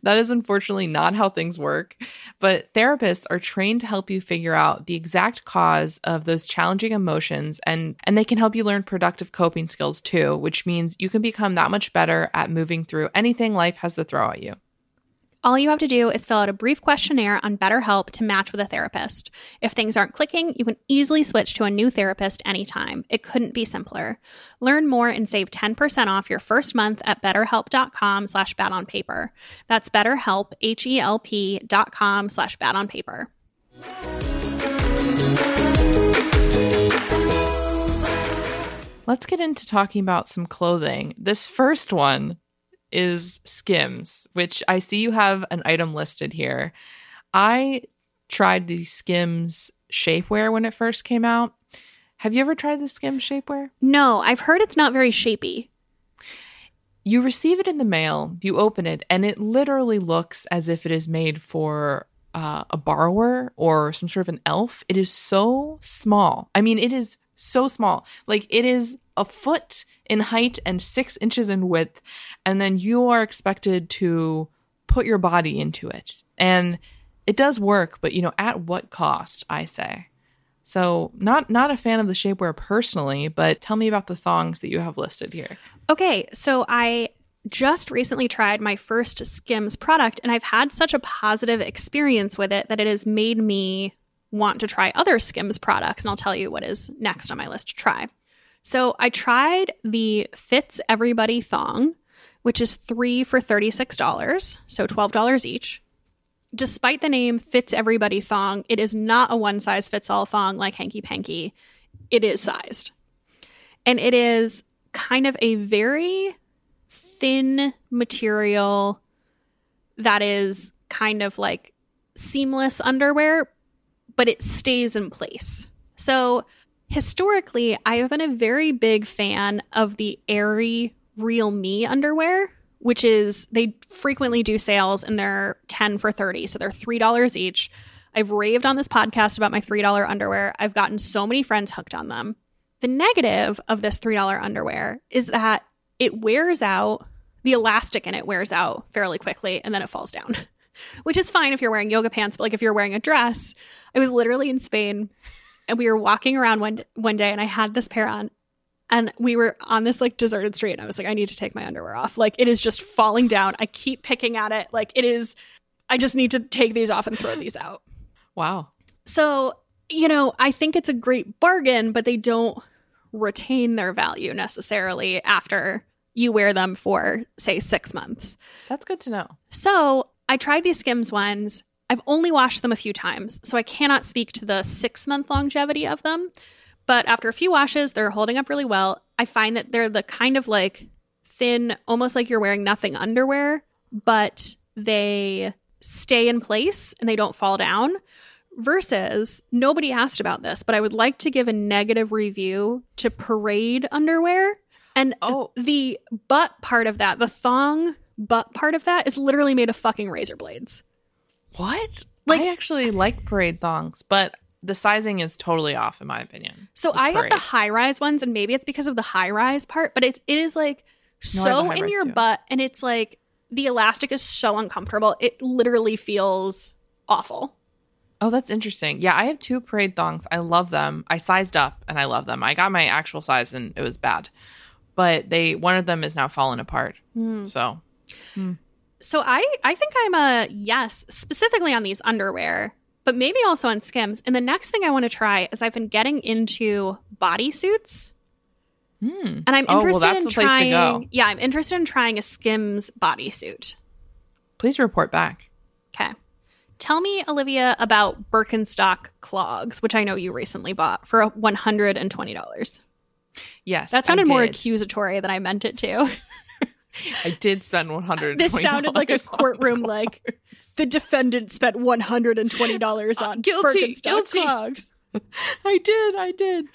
that is unfortunately not how things work. But therapists are trained to help you figure out the exact cause of those challenging emotions and, and they can help you learn productive coping skills too, which means you can become that much better at moving through anything life has to throw at you. All you have to do is fill out a brief questionnaire on BetterHelp to match with a therapist. If things aren't clicking, you can easily switch to a new therapist anytime. It couldn't be simpler. Learn more and save 10% off your first month at betterhelp.com slash bad on paper. That's betterhelp, H-E-L-P dot com slash bad on paper. Let's get into talking about some clothing. This first one is Skims, which I see you have an item listed here. I tried the Skims shapewear when it first came out. Have you ever tried the Skims shapewear? No, I've heard it's not very shapy. You receive it in the mail, you open it, and it literally looks as if it is made for uh, a borrower or some sort of an elf. It is so small. I mean, it is so small. Like it is a foot in height and six inches in width. And then you are expected to put your body into it. And it does work, but you know, at what cost, I say. So not not a fan of the shapewear personally, but tell me about the thongs that you have listed here. Okay, so I just recently tried my first Skims product, and I've had such a positive experience with it that it has made me want to try other Skims products. And I'll tell you what is next on my list to try. So I tried the Fits Everybody thong, which is three for $36, so $12 each. Despite the name Fits Everybody thong, it is not a one size fits all thong like Hanky Panky. It is sized. And it is kind of a very thin material that is kind of like seamless underwear, but it stays in place. So historically, I have been a very big fan of the airy Real Me underwear, which is they frequently do sales and they're 10 for 30. So they're $3 each. I've raved on this podcast about my $3 underwear. I've gotten so many friends hooked on them. The negative of this $3 underwear is that it wears out, the elastic in it wears out fairly quickly and then it falls down, which is fine if you're wearing yoga pants. But like if you're wearing a dress, I was literally in Spain and we were walking around one, one day and I had this pair on and we were on this like deserted street and I was like, I need to take my underwear off. Like it is just falling down. I keep picking at it. Like it is, I just need to take these off and throw these out. Wow. So, you know, I think it's a great bargain, but they don't retain their value necessarily after you wear them for, say, six months. That's good to know. So I tried these Skims ones. I've only washed them a few times, so I cannot speak to the six month longevity of them. But after a few washes, they're holding up really well. I find that they're the kind of like thin, almost like you're wearing nothing underwear, but they stay in place and they don't fall down. Versus, nobody asked about this, but I would like to give a negative review to parade underwear. And Oh. the butt part of that, the thong butt part of that, is literally made of fucking razor blades. What? Like- I actually like parade thongs, but the sizing is totally off in my opinion. So I have the high rise ones, and maybe it's because of the high rise part, but it's it is like No, so in your too. butt, and it's like the elastic is so uncomfortable. It literally feels awful. Oh, that's interesting. Yeah, I have two parade thongs. I love them. I sized up and I love them. I got my actual size and it was bad. But they one of them is now falling apart. Hmm. So hmm. So I I think I'm a yes, specifically on these underwear, but maybe also on Skims. And the next thing I want to try is I've been getting into bodysuits. hmm. And I'm Oh, well, interested in the place to trying go. Yeah, I'm interested in trying a Skims bodysuit. please report back. Okay. Tell me, Olivia, about Birkenstock clogs, which I know you recently bought for $120. Yes. That sounded more accusatory than I meant it to. I did spend one hundred. this sounded like a courtroom, like the defendant spent $120 on Guilty, Birkenstock guilty. clogs. I did. I did.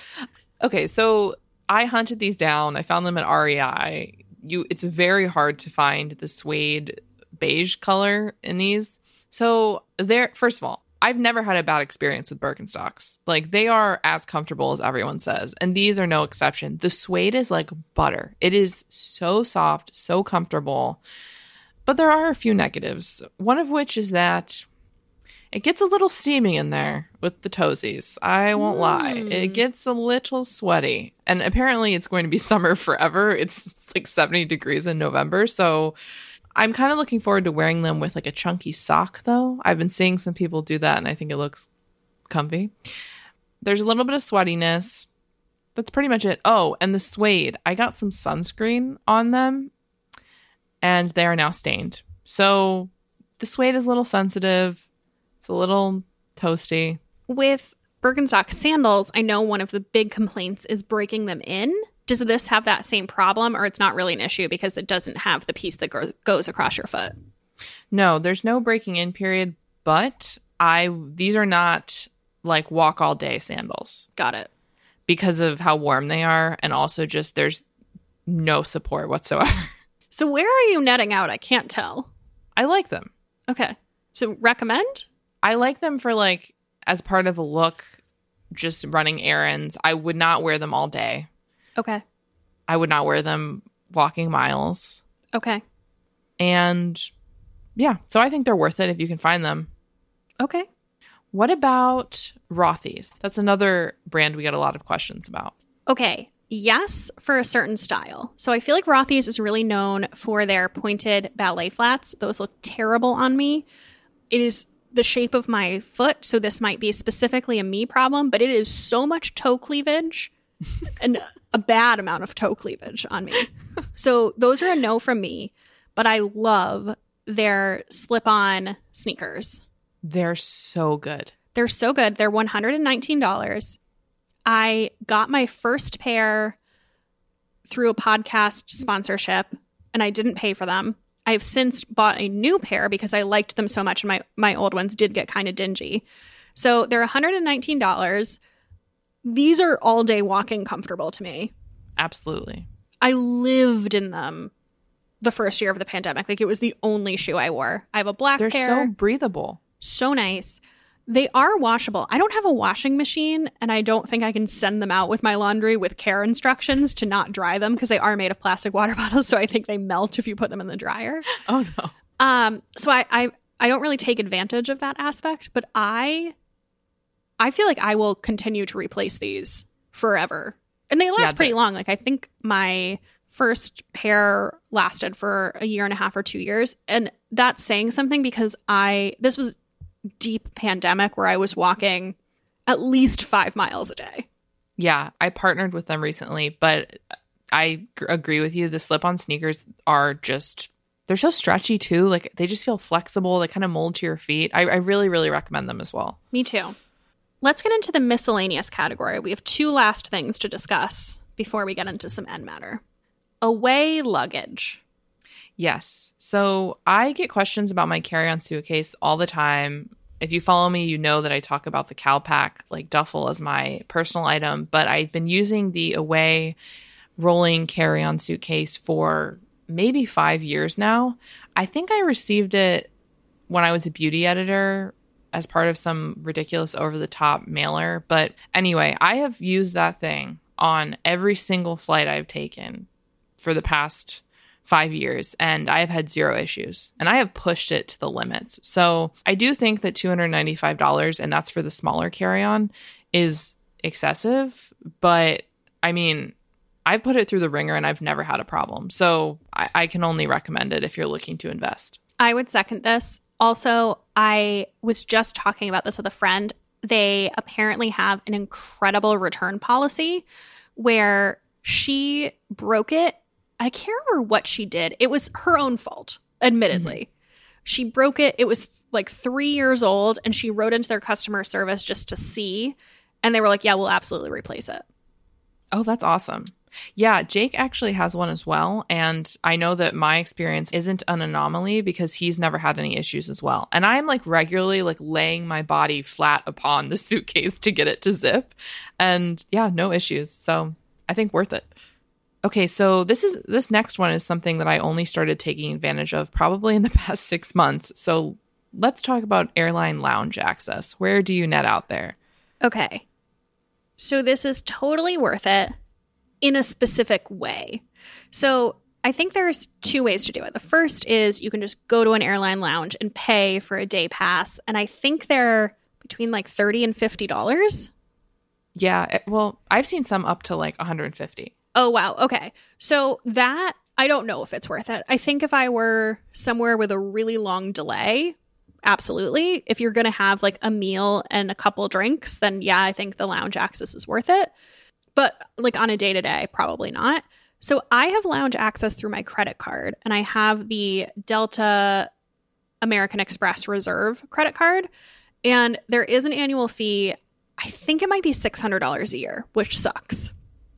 Okay, so I hunted these down. I found them at REI. You, it's very hard to find the suede beige color in these. So they're first of all, I've never had a bad experience with Birkenstocks. Like they are as comfortable as everyone says, and these are no exception. The suede is like butter. It is so soft, so comfortable. But there are a few negatives. One of which is that it gets a little steamy in there with the toesies. I won't lie. Mm. It gets a little sweaty. And apparently it's going to be summer forever. It's like 70 degrees in November. So I'm kind of looking forward to wearing them with like a chunky sock though. I've been seeing some people do that and I think it looks comfy. There's a little bit of sweatiness. That's pretty much it. Oh, and the suede. I got some sunscreen on them and they are now stained. So the suede is a little sensitive. It's a little toasty. With Birkenstock sandals, I know one of the big complaints is breaking them in. Does this have that same problem, or it's not really an issue because it doesn't have the piece that go- goes across your foot? No, there's no breaking in period, but I these are not like walk all day sandals Got it. because of how warm they are and also just there's no support whatsoever. So where are you netting out? I can't tell. I like them. Okay. So recommend? I like them for like as part of a look just running errands. I would not wear them all day. Okay. I would not wear them walking miles. Okay. And yeah, so I think they're worth it if you can find them. Okay. What about Rothy's? That's another brand we get a lot of questions about. Okay. Yes, for a certain style. So I feel like Rothy's is really known for their pointed ballet flats. Those look terrible on me. It is the shape of my foot, so this might be specifically a me problem, but it is so much toe cleavage and a bad amount of toe cleavage on me. So those are a no from me, but I love their slip on sneakers. They're so good. They're so good. They're $119. I got my first pair through a podcast sponsorship and I didn't pay for them. I've since bought a new pair because I liked them so much and my, my old ones did get kind of dingy. So they're $119. These are all day walking comfortable to me. Absolutely. I lived in them the first year of the pandemic. Like it was the only shoe I wore. I have a black They're pair. so breathable. so nice. They are washable. I don't have a washing machine, and I don't think I can send them out with my laundry with care instructions to not dry them because they are made of plastic water bottles. So I think they melt if you put them in the dryer. Oh no. Um, so I, I I don't really take advantage of that aspect, but I I feel like I will continue to replace these forever. And they last Yeah, pretty long. Like I think my first pair lasted for a year and a half or 2 years, and that's saying something because I this was deep pandemic where I was walking at least 5 miles a day. Yeah, I partnered with them recently, but I g- agree with you. The slip-on sneakers are just they're so stretchy too. Like they just feel flexible. They kind of mold to your feet. I, I really, really recommend them as well. Me too. Let's get into the miscellaneous category. We have two last things to discuss before we get into some end matter. Away luggage. Yes. So I get questions about my carry-on suitcase all the time. If you follow me, you know that I talk about the Calpak like duffel as my personal item, but I've been using the Away rolling carry-on suitcase for maybe 5 years now. I think I received it when I was a beauty editor as part of some ridiculous over the top mailer, but anyway, I have used that thing on every single flight I've taken for the past five years and I have had zero issues and I have pushed it to the limits. So I do think that $295, and that's for the smaller carry on, is excessive. But I mean, I've put it through the ringer and I've never had a problem. So I, I can only recommend it if you're looking to invest. I would second this. Also, I was just talking about this with a friend. They apparently have an incredible return policy where she broke it. I can't remember what she did. It was her own fault, admittedly. Mm-hmm. She broke it. It was like three years old, and she wrote into their customer service just to see. And they were like, yeah, we'll absolutely replace it. Oh, that's awesome. Yeah, Jake actually has one as well. And I know that my experience isn't an anomaly because he's never had any issues as well. And I'm like regularly like laying my body flat upon the suitcase to get it to zip. And yeah, no issues. So I think worth it. Okay, so this is this next one is something that I only started taking advantage of probably in the past six months. So let's talk about airline lounge access. Where do you net out there? Okay. So this is totally worth it in a specific way. So I think there's two ways to do it. The first is you can just go to an airline lounge and pay for a day pass. And I think they're between like 30 and $50. Yeah, it- well, I've seen some up to like 150. Oh, wow. Okay. So that, I don't know if it's worth it. I think if I were somewhere with a really long delay, absolutely. If you're going to have like a meal and a couple drinks, then yeah, I think the lounge access is worth it. But like on a day to day, probably not. So I have lounge access through my credit card and I have the Delta American Express Reserve credit card. And there is an annual fee. I think it might be $600 a year, which sucks.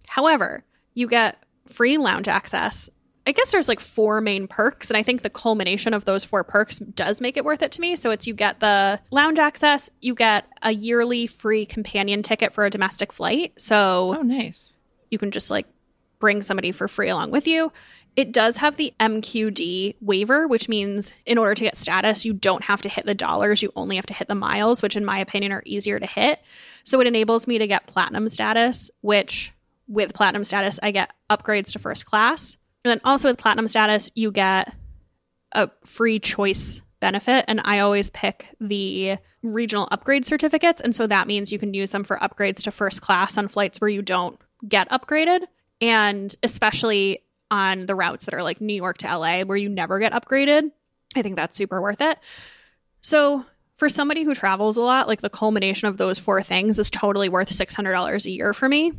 However, you get free lounge access. I guess there's like four main perks, and I think the culmination of those four perks does make it worth it to me. So it's you get the lounge access, you get a yearly free companion ticket for a domestic flight. So Oh, nice. you can just like bring somebody for free along with you. It does have the MQD waiver, which means in order to get status, you don't have to hit the dollars, you only have to hit the miles, which in my opinion are easier to hit. So it enables me to get platinum status, which with platinum status, I get upgrades to first class. And then also with platinum status, you get a free choice benefit. And I always pick the regional upgrade certificates. And so that means you can use them for upgrades to first class on flights where you don't get upgraded. And especially on the routes that are like New York to LA where you never get upgraded, I think that's super worth it. So, for somebody who travels a lot, like the culmination of those four things is totally worth $600 a year for me.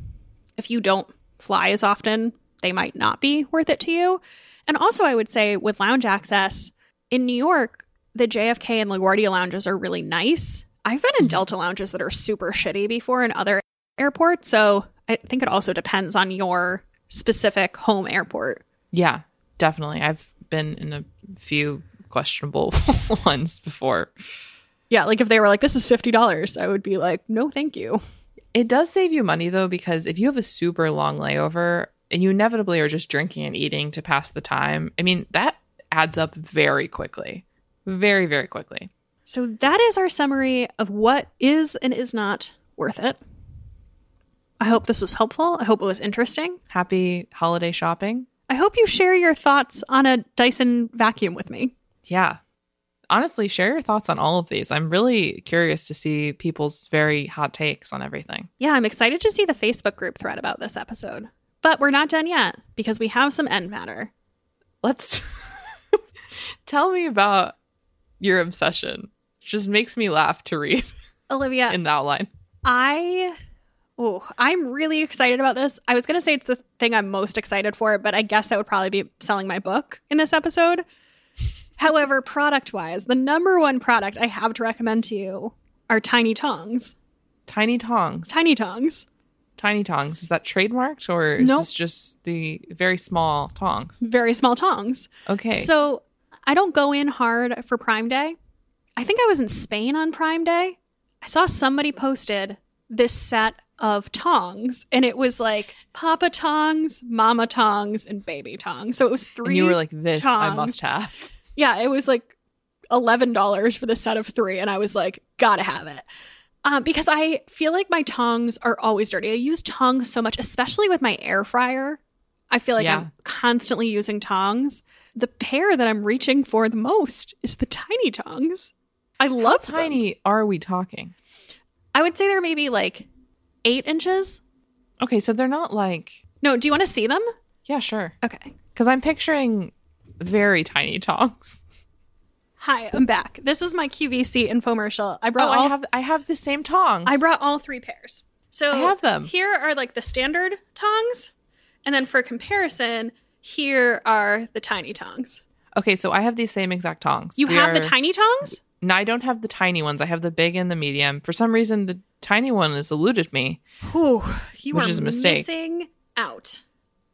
If you don't fly as often, they might not be worth it to you. And also, I would say with lounge access in New York, the JFK and LaGuardia lounges are really nice. I've been in Mhm. Delta lounges that are super shitty before in other airports. So I think it also depends on your specific home airport. Yeah, definitely. I've been in a few questionable ones before. Yeah, like if they were like, this is $50, I would be like, no, thank you. It does save you money though, because if you have a super long layover and you inevitably are just drinking and eating to pass the time, I mean, that adds up very quickly. Very, very quickly. So that is our summary of what is and is not worth it. I hope this was helpful. I hope it was interesting. Happy holiday shopping. I hope you share your thoughts on a Dyson vacuum with me. Yeah. Honestly, share your thoughts on all of these. I'm really curious to see people's very hot takes on everything. Yeah, I'm excited to see the Facebook group thread about this episode. But we're not done yet because we have some end matter. Let's tell me about your obsession. It just makes me laugh to read Olivia, in the outline. I oh, I'm really excited about this. I was going to say it's the thing I'm most excited for, but I guess that would probably be selling my book in this episode. However, product-wise, the number one product I have to recommend to you are Tiny Tongs. Tiny tongs. Tiny Tongs. Tiny tongs. Is that trademarked or is Nope. this just the very small tongs? Very small tongs. Okay. So I don't go in hard for Prime Day. I think I was in Spain on Prime Day. I saw somebody posted this set of tongs, and it was like Papa tongs, Mama tongs, and baby tongs. So it was three. and you were like, this I must have. yeah, it was like eleven dollars for the set of three, and I was like, gotta have it. Um, because I feel like my tongs are always dirty. I use tongs so much, especially with my air fryer. I feel like Yeah. I'm constantly using tongs. The pair that I'm reaching for the most is the tiny tongs. I love How them. tiny are we talking? I would say they're maybe like eight inches. Okay, so they're not like No, do you want to see them? yeah, sure. Okay. Because I'm picturing very tiny tongs. Hi, I'm back. This is my QVC infomercial. I Oh, brought all I have I have the same tongs. I brought all three pairs. So I have them. Here are like the standard tongs, and then for comparison, here are the tiny tongs. Okay, so I have these same exact tongs. You We have the tiny tongs? No, I don't have the tiny ones. I have the big and the medium. For some reason, the tiny one has eluded me. Whew, you Which are is a mistake. missing out.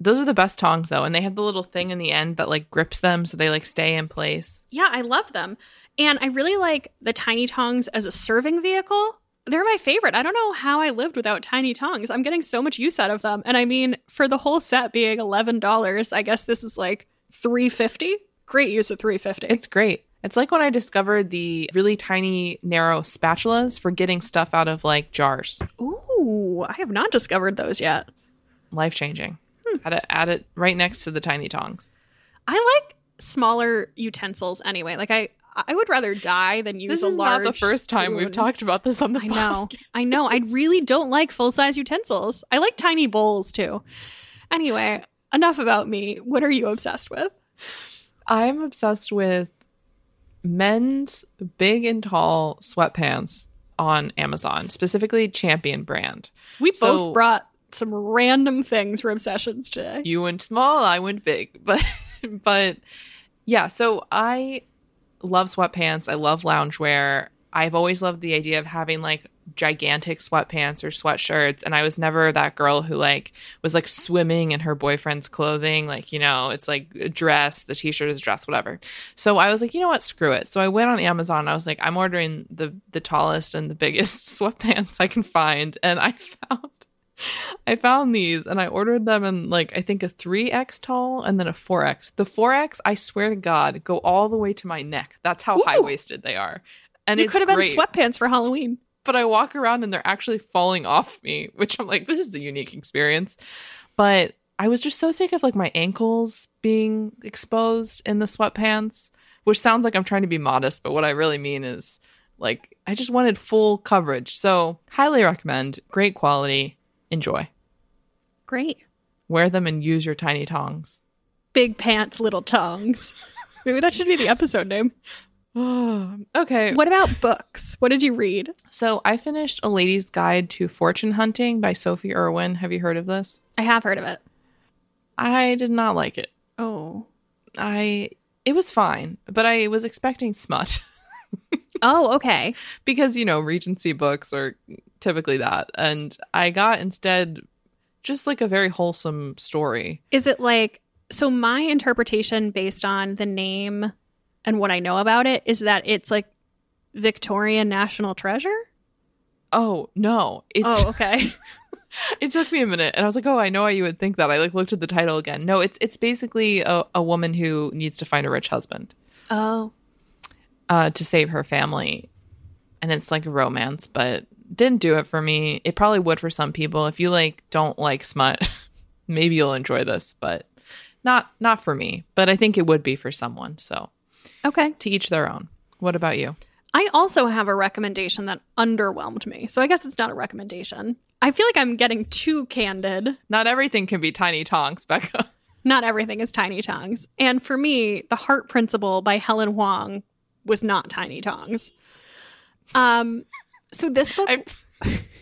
Those are the best tongs, though, and they have the little thing in the end that like grips them, so they like stay in place. Yeah, I love them. And I really like the tiny tongs as a serving vehicle. They're my favorite. I don't know how I lived without tiny tongs. I'm getting so much use out of them. And I mean, for the whole set being $11, I guess this is like 350. Great use of 350. It's great. It's like when I discovered the really tiny, narrow spatulas for getting stuff out of like jars. Ooh, I have not discovered those yet. Life changing. Hmm. Had to add it right next to the tiny tongs. I like smaller utensils anyway. Like I I would rather die than use This a is large not the first time we've talked about this on the I know. I know. I really don't like full size utensils. I like tiny bowls too. Anyway, enough about me. What are you obsessed with? I'm obsessed with men's big and tall sweatpants on Amazon, specifically Champion brand. We So- both brought some random things for obsessions today. You went small, I went big. But but yeah, so I love sweatpants. I love loungewear. I've always loved the idea of having like gigantic sweatpants or sweatshirts and I was never that girl who like was like swimming in her boyfriend's clothing like you know it's like a dress the t-shirt is a dress whatever so I was like you know what screw it so I went on Amazon I was like I'm ordering the the tallest and the biggest sweatpants I can find and I found I found these and I ordered them in like I think a 3x tall and then a 4x. The 4x, I swear to God, go all the way to my neck. That's how high waisted they are. And you it's could have been sweatpants for Halloween. but I walk around and they're actually falling off me, which I'm like, this is a unique experience. But I was just so sick of like my ankles being exposed in the sweatpants, which sounds like I'm trying to be modest, but what I really mean is like I just wanted full coverage. So highly recommend. Great quality. Enjoy. Great. Wear them and use your tiny tongs. Big pants, little tongs. Maybe that should be the episode name. okay. What about books? What did you read? So I finished A Lady's Guide to Fortune Hunting by Sophie Irwin. Have you heard of this? I have heard of it. I did not like it. Oh. I it was fine, but I was expecting smut. Oh, okay. because, you know, Regency books are typically that. And I got instead just like a very wholesome story. Is it like so my interpretation based on the name and what I know about it is that it's like Victorian National Treasure? Oh, no. It's Oh, okay. it took me a minute and I was like, "Oh, I know why you would think that." I like looked at the title again. No, it's it's basically a, a woman who needs to find a rich husband. oh. uh, to save her family. And it's like a romance, but didn't do it for me. It probably would for some people. If you like don't like smut, maybe you'll enjoy this, but not not for me. But I think it would be for someone. So Okay. to each their own. What about you? I also have a recommendation that underwhelmed me. So I guess it's not a recommendation. I feel like I'm getting too candid. Not everything can be tiny tongs, Becca. Not everything is Tiny Tongs. And for me, The Heart Principle by Helen Hoang was not Tiny Tongs. Um so this book I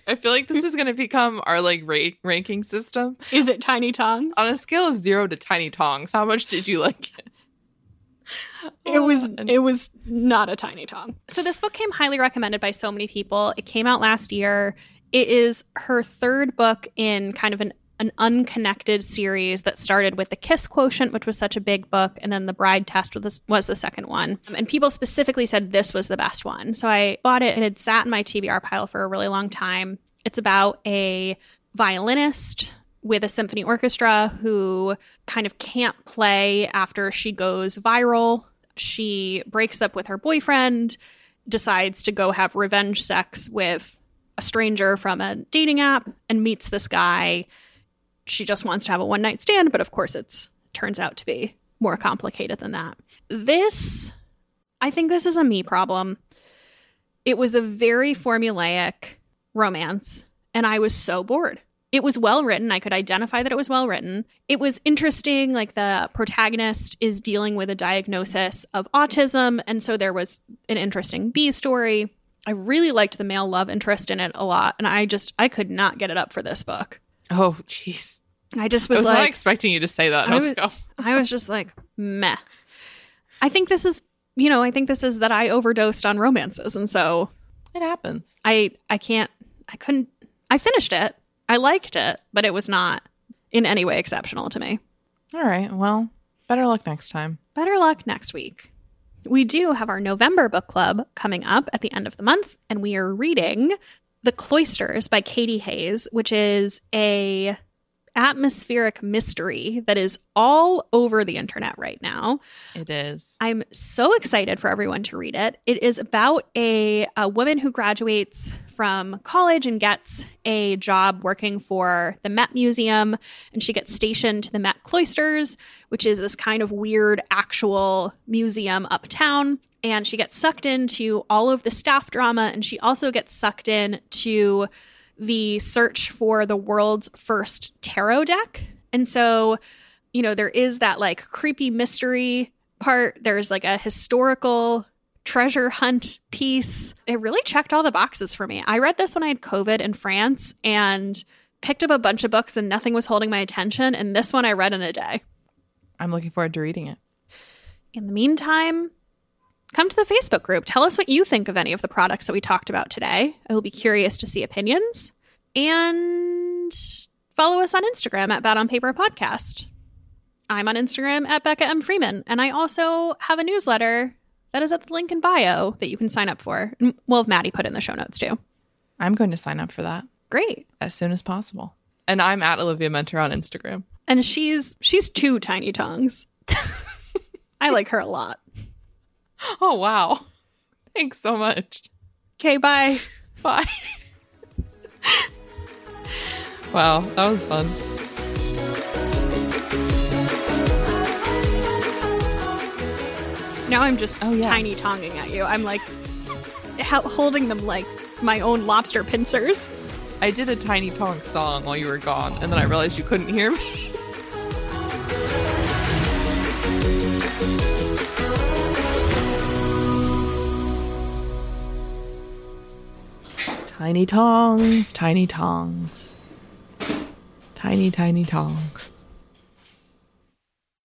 I feel like this is going to become our like ra- ranking system is it Tiny Tongs? on a scale of 0 to tiny tongs. How much did you like it? It was oh, it was not a tiny tongue. So this book came highly recommended by so many people. It came out last year. It is her third book in kind of an an unconnected series that started with the Kiss Quotient, which was such a big book, and then the Bride Test was the, was the second one. Um, and people specifically said this was the best one. So I bought it. And it had sat in my TBR pile for a really long time. It's about a violinist with a symphony orchestra who kind of can't play after she goes viral. She breaks up with her boyfriend, decides to go have revenge sex with a stranger from a dating app, and meets this guy. She just wants to have a one night stand, but of course, it's turns out to be more complicated than that. This, I think, this is a me problem. It was a very formulaic romance, and I was so bored. It was well written. I could identify that it was well written. It was interesting. Like the protagonist is dealing with a diagnosis of autism. And so there was an interesting B story. I really liked the male love interest in it a lot. And I just, I could not get it up for this book. Oh, jeez. I just I was, was not expecting you to say that. I I was was- like, oh. I was just like, meh. I think this is, you know, I think this is that I overdosed on romances. And so It happens. I, I can't, I couldn't, I finished it. I liked it, but it was not in any way exceptional to me. All right. Well, better luck next time. Better luck next week. We do have our November book club coming up at the end of the month, and we are reading The Cloisters by Katy Hays, which is a atmospheric mystery that is all over the internet right now. It is. I'm so excited for everyone to read it. It is about a, a woman who graduates from college and gets a job working for the Met Museum, and she gets stationed to the Met Cloisters, which is this kind of weird actual museum uptown. And she gets sucked into all of the staff drama, and she also gets sucked in to the search for the world's first tarot deck. And so you know, there is that like creepy mystery part. There's like a historical treasure hunt piece. It really checked all the boxes for me. I read this when I had COVID in France and picked up a bunch of books and nothing was holding my attention. And this one I read in a day. I'm looking forward to reading it. In the meantime, come to the Facebook group. Tell us what you think of any of the products that we talked about today. I will be curious to see opinions. And follow us on Instagram at Bad on Paper Podcast. I'm on Instagram at Becca M. Freeman. And I also have a newsletter that is at the link in bio that you can sign up for. And We'll have Maddie put in the show notes too. I'm going to sign up for that Great. as soon as possible. And I'm at Olivia Muenter on Instagram. And she's she's two tiny tongues. I like her a lot. Oh, wow. Thanks so much. Okay, bye. Bye. wow, that was fun. Now I'm just oh, yeah. tiny tonging at you. I'm like holding them like my own lobster pincers. I did a tiny tong song while you were gone, and then I realized you couldn't hear me. tiny tongs, tiny tongs, tiny, tiny tongs.